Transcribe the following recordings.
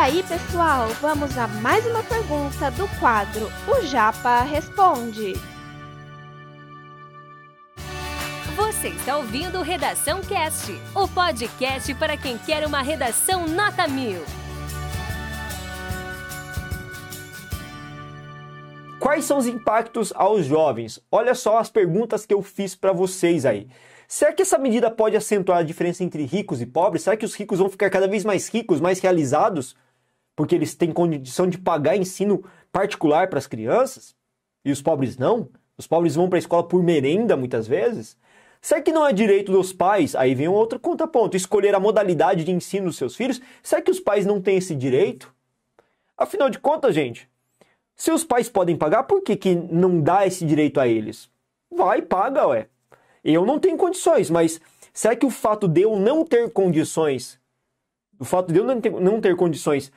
aí, pessoal, vamos a mais uma pergunta do quadro O Japa Responde. Você está ouvindo Redação Cast, o podcast para quem quer uma redação nota mil. Quais são os impactos aos jovens? Olha só as perguntas que eu fiz para vocês aí. Será que essa medida pode acentuar a diferença entre ricos e pobres? Será que os ricos vão ficar cada vez mais ricos, mais realizados, porque eles têm condição de pagar ensino particular para as crianças? E os pobres não? Os pobres vão para a escola por merenda muitas vezes? Será que não é direito dos pais? Aí vem um outro contraponto: escolher a modalidade de ensino dos seus filhos? Será que os pais não têm esse direito? Afinal de contas, gente, se os pais podem pagar, por que, que não dá esse direito a eles? Vai, paga, ué. Eu não tenho condições, mas será que o fato de eu não ter condições, o fato de eu não ter, não ter condições,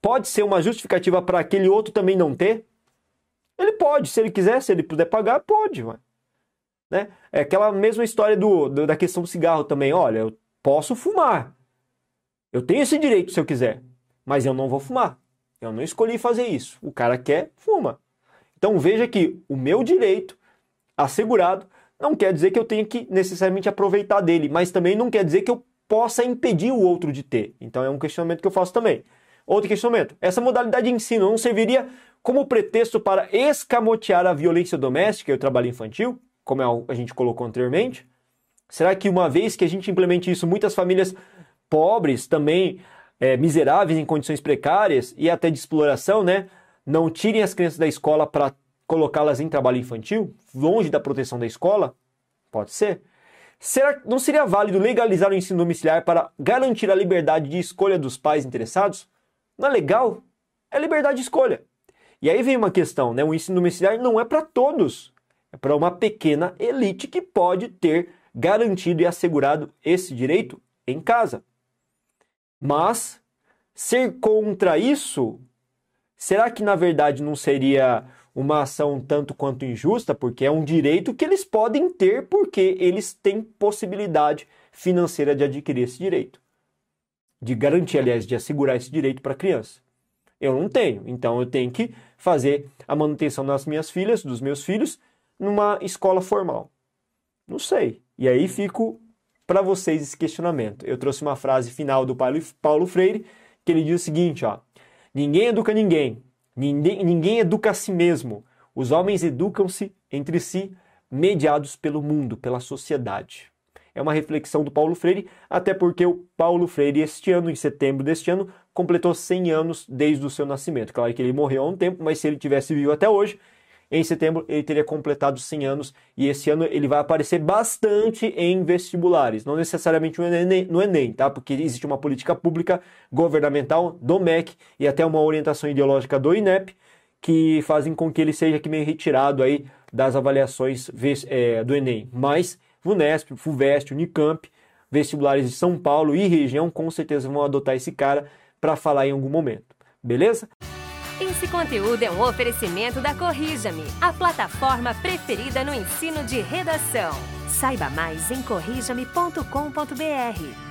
pode ser uma justificativa para aquele outro também não ter? Ele pode, se ele quiser, se ele puder pagar, pode. Né? É aquela mesma história do, do, da questão do cigarro também. Olha, eu posso fumar. Eu tenho esse direito se eu quiser, mas eu não vou fumar. Eu não escolhi fazer isso. O cara quer, fuma. Então veja que o meu direito assegurado não quer dizer que eu tenha que necessariamente aproveitar dele, mas também não quer dizer que eu possa impedir o outro de ter. Então é um questionamento que eu faço também. Outro questionamento: essa modalidade de ensino não serviria como pretexto para escamotear a violência doméstica e o trabalho infantil, como é a gente colocou anteriormente? Será que uma vez que a gente implemente isso, muitas famílias pobres, também é, miseráveis em condições precárias e até de exploração, né, não tirem as crianças da escola para colocá-las em trabalho infantil, longe da proteção da escola? Pode ser. Será, não seria válido legalizar o ensino domiciliar para garantir a liberdade de escolha dos pais interessados? Não é legal? É liberdade de escolha. E aí vem uma questão, né? O ensino domiciliar não é para todos. É para uma pequena elite que pode ter garantido e assegurado esse direito em casa. Mas ser contra isso, será que na verdade não seria uma ação tanto quanto injusta, porque é um direito que eles podem ter porque eles têm possibilidade financeira de adquirir esse direito. De garantir, aliás, de assegurar esse direito para a criança. Eu não tenho, então eu tenho que fazer a manutenção das minhas filhas, dos meus filhos, numa escola formal. Não sei. E aí fico para vocês esse questionamento. Eu trouxe uma frase final do Paulo Freire, que ele diz o seguinte, ó: Ninguém educa ninguém, Ninguém, ninguém educa a si mesmo. Os homens educam-se entre si, mediados pelo mundo, pela sociedade. É uma reflexão do Paulo Freire, até porque o Paulo Freire, este ano, em setembro deste ano, completou 100 anos desde o seu nascimento. Claro que ele morreu há um tempo, mas se ele tivesse vivo até hoje, em setembro ele teria completado 100 anos e esse ano ele vai aparecer bastante em vestibulares, não necessariamente no Enem, no Enem, tá? Porque existe uma política pública governamental do MEC e até uma orientação ideológica do INEP que fazem com que ele seja aqui meio retirado aí das avaliações é, do Enem. Mas VUNESP, FUVEST, Unicamp, vestibulares de São Paulo e região com certeza vão adotar esse cara para falar em algum momento. Beleza? Esse conteúdo é um oferecimento da Corrija-me, a plataforma preferida no ensino de redação. Saiba mais em corrijame.com.br.